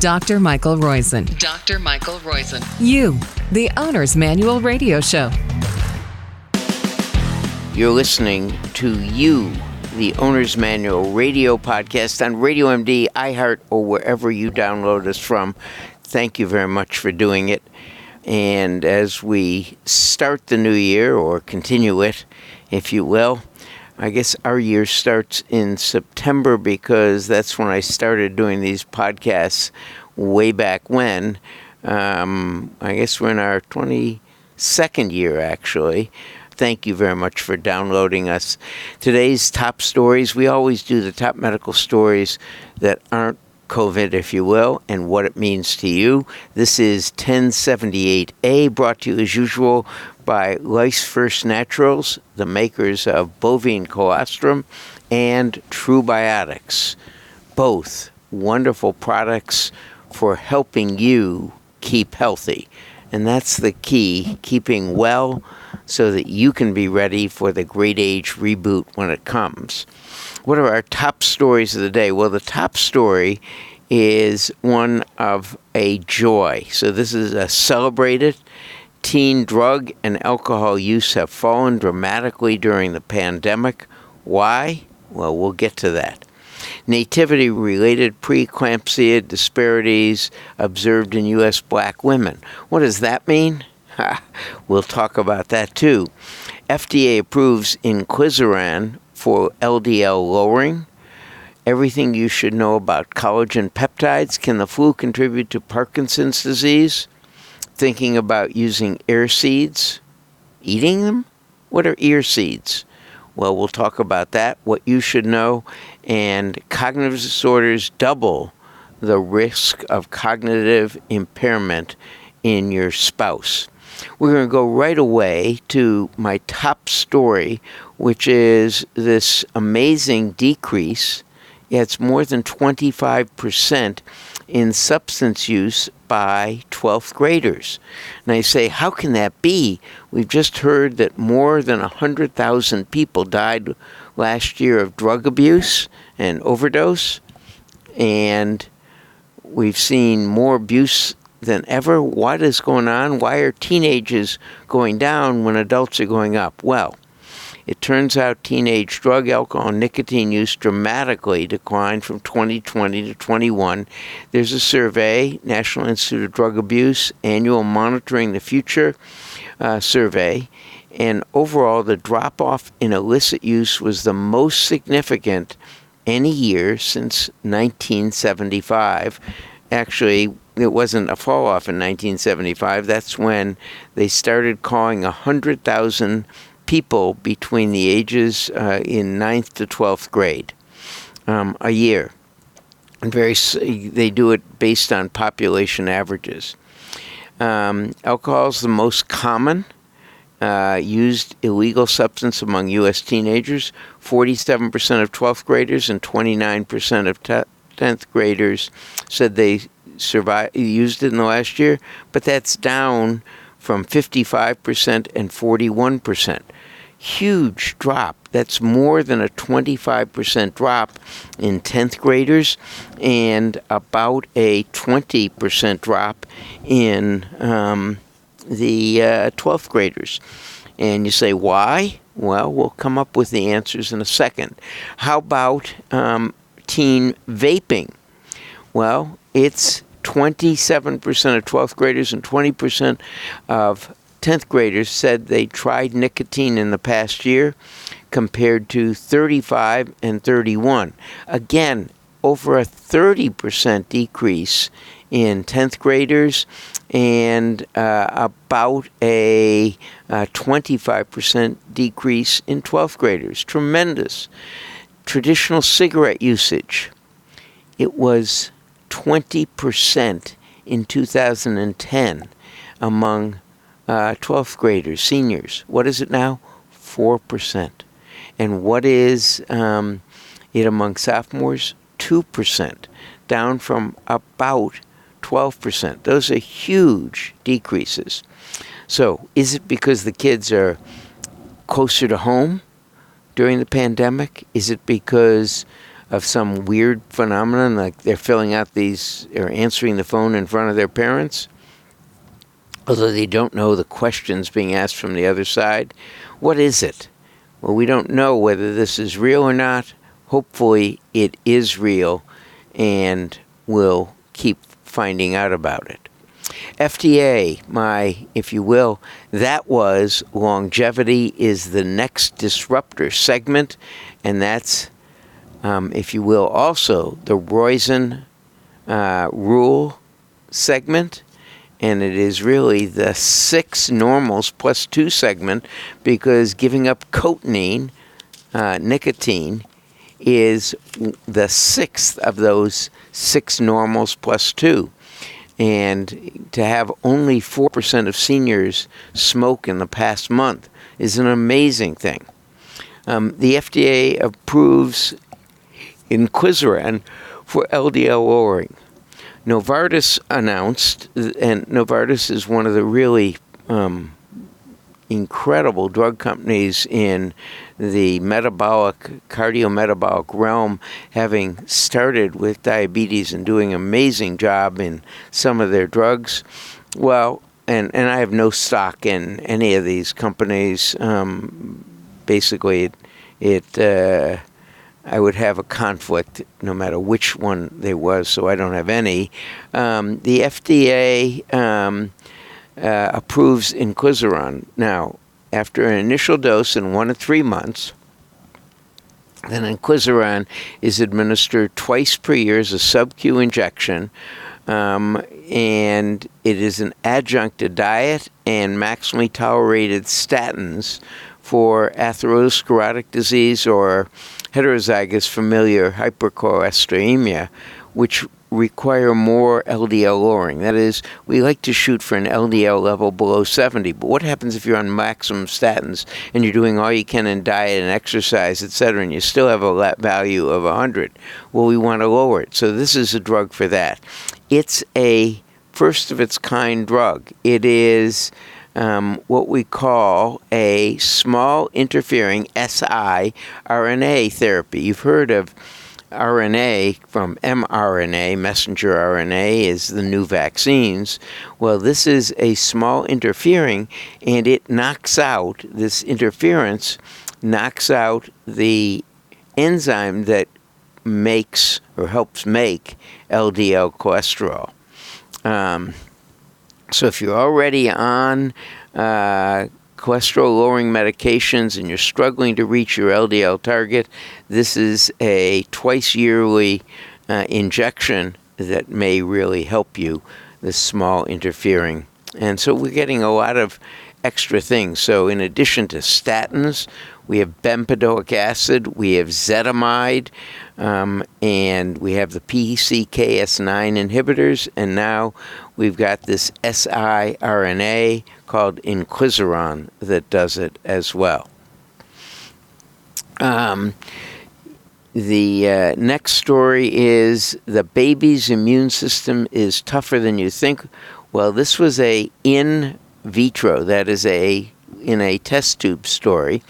Dr. Michael Roizen. Dr. Michael Roizen. You, the Owner's Manual Radio Show. You're listening to You, the Owner's Manual radio podcast on Radio MD, iHeart, or wherever you download us from. Thank you very much for doing it. And as we start the new year, or continue it, if you will, I guess our year starts in September because that's when I started doing these podcasts way back when. Um, I guess we're in our 22nd year, actually. Thank you very much for downloading us. Today's top stories, we always do the top medical stories that aren't COVID, if you will, and what it means to you. This is 1078A, brought to you as usual by Life First Naturals, the makers of bovine colostrum and True Biotics. Both wonderful products for helping you keep healthy. And that's the key, keeping well so that you can be ready for the great age reboot when it comes. What are our top stories of the day? Well, the top story is one of a joy. So this is a celebrated teen drug and alcohol use have fallen dramatically during the pandemic. Why? Well, we'll get to that. Nativity related preeclampsia disparities observed in U.S. black women. What does that mean? we'll talk about that too. FDA approves inclisiran for LDL lowering. Everything you should know about collagen peptides. Can the flu contribute to Parkinson's disease? Thinking about using ear seeds, eating them? What are ear seeds? Well, we'll talk about that, what you should know, and cognitive disorders double the risk of cognitive impairment in your spouse. We're going to go right away to my top story, which is this amazing decrease. Yeah, it's more than 25% in substance use by 12th graders. And I say, how can that be? We've just heard that more than 100,000 people died last year of drug abuse and overdose, and we've seen more abuse than ever. What is going on? Why are teenagers going down when adults are going up? Well, it turns out teenage drug, alcohol, and nicotine use dramatically declined from 2020 to 21. There's a survey, National Institute of Drug Abuse, annual Monitoring the Future uh, survey, and overall, the drop off in illicit use was the most significant any year since 1975. Actually, it wasn't a fall off in 1975. That's when they started calling 100,000 people between the ages uh, in ninth to 12th grade um, a year. And very, they do it based on population averages. Um, alcohol is the most common uh, used illegal substance among U.S. teenagers. 47% of 12th graders and 29% of 10th graders said they survived, used it in the last year, but that's down from 55% and 41% huge drop. That's more than a 25% drop in 10th graders and about a 20% drop in um, the uh, 12th graders. And you say, why? Well, we'll come up with the answers in a second. How about um, teen vaping? Well, it's 27% of 12th graders and 20% of 10th graders said they tried nicotine in the past year compared to 35 and 31. Again, over a 30% decrease in 10th graders and uh, about a uh, 25% decrease in 12th graders. Tremendous. Traditional cigarette usage, it was 20% in 2010 among uh, 12th graders, seniors. What is it now? 4%. And what is um, it among sophomores? 2%, down from about 12%. Those are huge decreases. So, is it because the kids are closer to home during the pandemic? Is it because of some weird phenomenon, like they're filling out these or answering the phone in front of their parents, although they don't know the questions being asked from the other side. What is it? Well, we don't know whether this is real or not. Hopefully, it is real, and we'll keep finding out about it. FDA, my, if you will, that was longevity is the next disruptor segment, and that's, um, if you will, also the Roizen uh, rule segment, and it is really the six normals plus two segment because giving up cotinine, uh, nicotine, is the sixth of those six normals plus two. And to have only 4% of seniors smoke in the past month is an amazing thing. Um, the FDA approves inclisiran for LDL lowering. Novartis announced, and Novartis is one of the really um, incredible drug companies in the metabolic, cardiometabolic realm, having started with diabetes and doing an amazing job in some of their drugs. Well, and, and I have no stock in any of these companies. Um, basically, it, it uh, I would have a conflict no matter which one there was, so I don't have any. Um, the FDA um, uh, approves inclisiran. Now, after an initial dose in one to three months, then inclisiran is administered twice per year as a sub-Q injection, um, and it is an adjunct to diet and maximally tolerated statins for atherosclerotic disease or heterozygous familial hypercholesterolemia, which require more LDL lowering. That is, we like to shoot for an LDL level below 70. But what happens if you're on maximum statins and you're doing all you can in diet and exercise, etc., and you still have a value of 100? Well, we want to lower it. So this is a drug for that. It's a first of its kind drug. It is um, what we call a small interfering siRNA therapy. You've heard of RNA from mRNA, messenger RNA, is the new vaccines. Well, this is a small interfering, and it knocks out, this interference knocks out the enzyme that makes or helps make LDL cholesterol. Um, so if you're already on uh, cholesterol lowering medications and you're struggling to reach your LDL target, this is a twice yearly uh, injection that may really help you, this small interfering. And so we're getting a lot of extra things. So, in addition to statins, we have bempedoic acid, we have ezetimibe, um, and we have the PCSK9 inhibitors, and now we've got this siRNA called inclisiran that does it as well. Um, the uh, next story is the baby's immune system is tougher than you think. Well, this was a in vitro, that is a in a test tube story,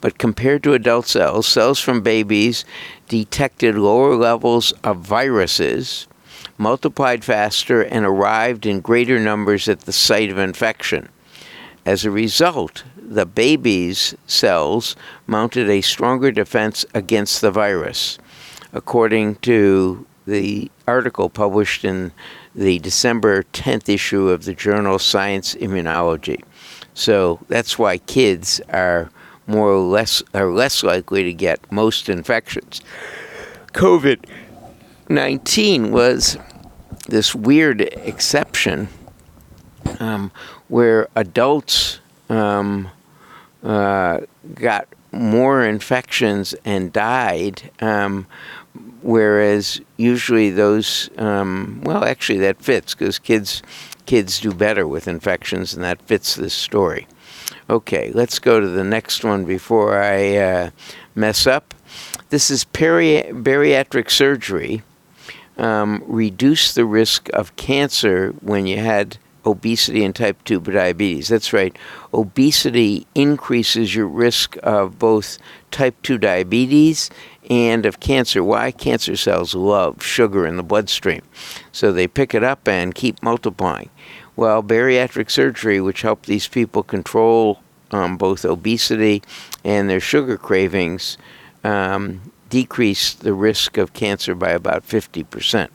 but compared to adult cells, cells from babies detected lower levels of viruses, multiplied faster, and arrived in greater numbers at the site of infection. As a result, the baby's cells mounted a stronger defense against the virus, according to the article published in the December 10th issue of the journal Science Immunology. So that's why kids are more or less are less likely to get most infections. COVID 19 was this weird exception um, where adults um, uh, got more infections and died, um, whereas usually those, um, well, actually that fits because kids kids do better with infections, and that fits this story. Okay, let's go to the next one before I uh, mess up. This is peri- bariatric surgery. Um, reduce the risk of cancer when you had obesity and type 2 diabetes. That's right. Obesity increases your risk of both type 2 diabetes and of cancer. Why? Cancer cells love sugar in the bloodstream. So they pick it up and keep multiplying. Well, bariatric surgery, which helped these people control um, both obesity and their sugar cravings, um, decrease the risk of cancer by about 50%.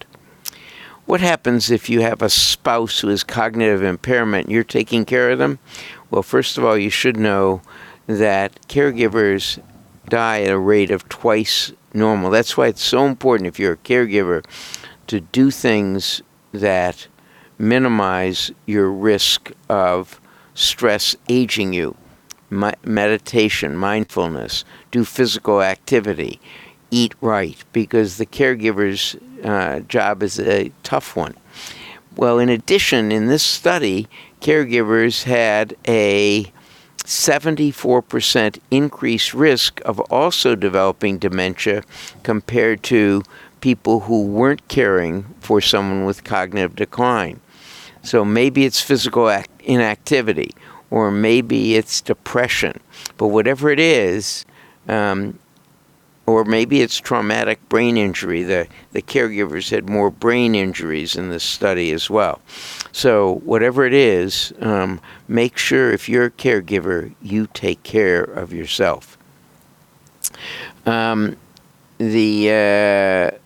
What happens if you have a spouse who has cognitive impairment and you're taking care of them? Well, first of all, you should know that caregivers die at a rate of twice normal. That's why it's so important if you're a caregiver to do things that minimize your risk of stress aging you. meditation, mindfulness, do physical activity, eat right, because the caregiver's uh, job is a tough one. Well, in addition, in this study, caregivers had a 74% increased risk of also developing dementia compared to people who weren't caring for someone with cognitive decline. So maybe it's physical act- inactivity, or maybe it's depression. But whatever it is, um, or maybe it's traumatic brain injury. The, the caregivers had more brain injuries in this study as well. So, whatever it is, um, make sure if you're a caregiver, you take care of yourself. Um, the uh,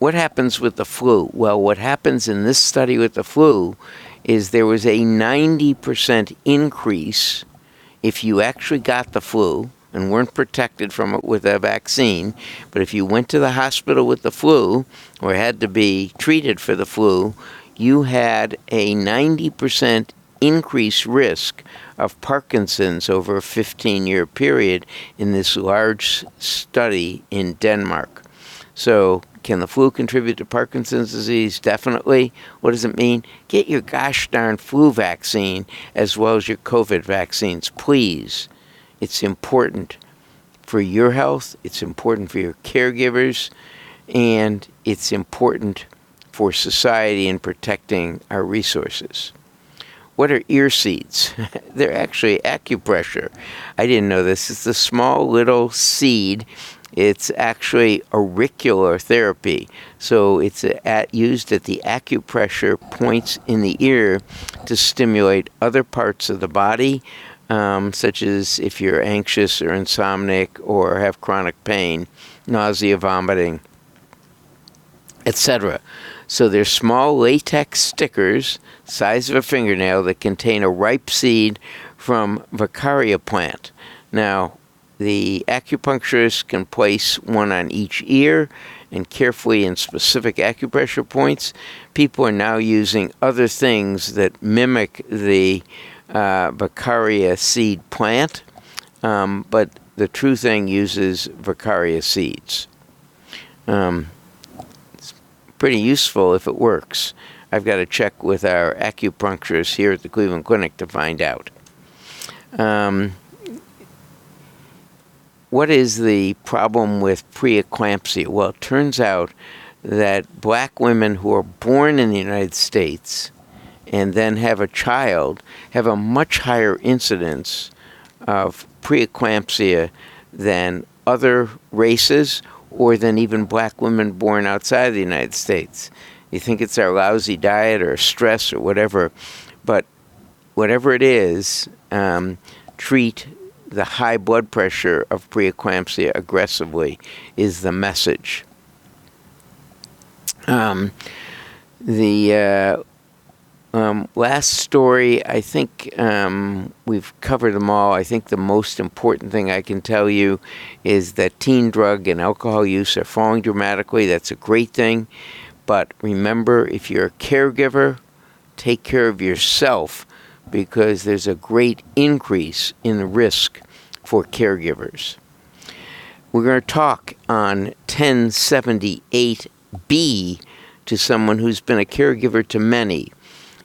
what happens with the flu? Well, what happens in this study with the flu is there was a 90% increase if you actually got the flu and weren't protected from it with a vaccine. But if you went to the hospital with the flu or had to be treated for the flu, you had a 90% increased risk of Parkinson's over a 15 year period in this large study in Denmark. So, can the flu contribute to Parkinson's disease? Definitely. What does it mean? Get your gosh darn flu vaccine as well as your COVID vaccines, please. It's important for your health, it's important for your caregivers, and it's important for society in protecting our resources. What are ear seeds? They're actually acupressure. I didn't know this. It's a small little seed. It's actually auricular therapy. So it's at, used at the acupressure points in the ear to stimulate other parts of the body, um, such as if you're anxious or insomniac or have chronic pain, nausea, vomiting, etc. So they're small latex stickers, size of a fingernail, that contain a ripe seed from Vaccaria plant. Now, the acupuncturist can place one on each ear and carefully in specific acupressure points. People are now using other things that mimic the uh, Vaccaria seed plant, um, but the true thing uses Vaccaria seeds. Um, it's pretty useful if it works. I've got to check with our acupuncturist here at the Cleveland Clinic to find out. Um, what is the problem with preeclampsia? Well, it turns out that black women who are born in the United States and then have a child have a much higher incidence of preeclampsia than other races or than even black women born outside the United States. You think it's our lousy diet or stress or whatever, but whatever it is, um, treat the high blood pressure of preeclampsia aggressively is the message. Um, the uh, um, last story, I think um, we've covered them all. I think the most important thing I can tell you is that teen drug and alcohol use are falling dramatically. That's a great thing. But remember, if you're a caregiver, take care of yourself because there's a great increase in the risk for caregivers. We're going to talk on 1078B to someone who's been a caregiver to many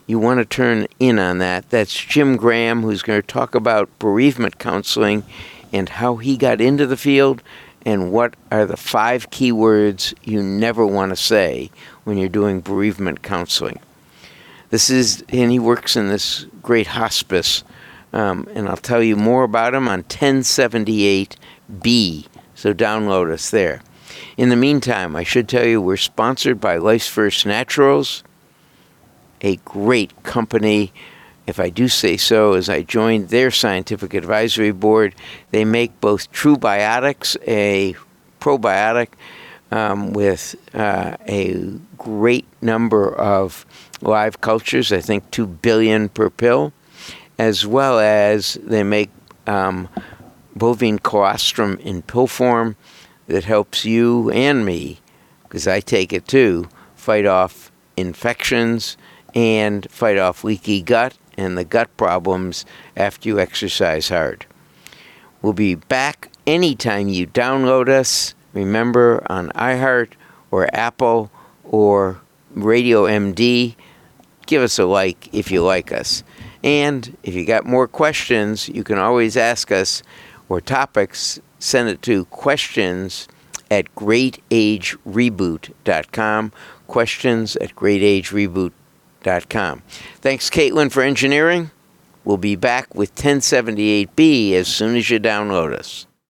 you want to turn in on that. That's Jim Graham, who's going to talk about bereavement counseling and how he got into the field and what are the five key words you never want to say when you're doing bereavement counseling. This is, and he works in this great hospice. Um, and I'll tell you more about him on 1078B. So download us there. In the meantime, I should tell you we're sponsored by Life's First Naturals, a great company if I do say so, as I joined their scientific advisory board. They make both True Biotics, a probiotic um, with uh, a great number of live cultures, I think 2 billion per pill, as well as they make um, bovine colostrum in pill form that helps you and me, because I take it too, fight off infections and fight off leaky gut and the gut problems after you exercise hard. We'll be back anytime you download us. Remember on iHeart or Apple or Radio MD. Give us a like if you like us. And if you got more questions, you can always ask us or topics. Send it to questions at greatagereboot.com. Questions at greatagereboot.com. Thanks, Caitlin, for engineering. We'll be back with 1078B as soon as you download us.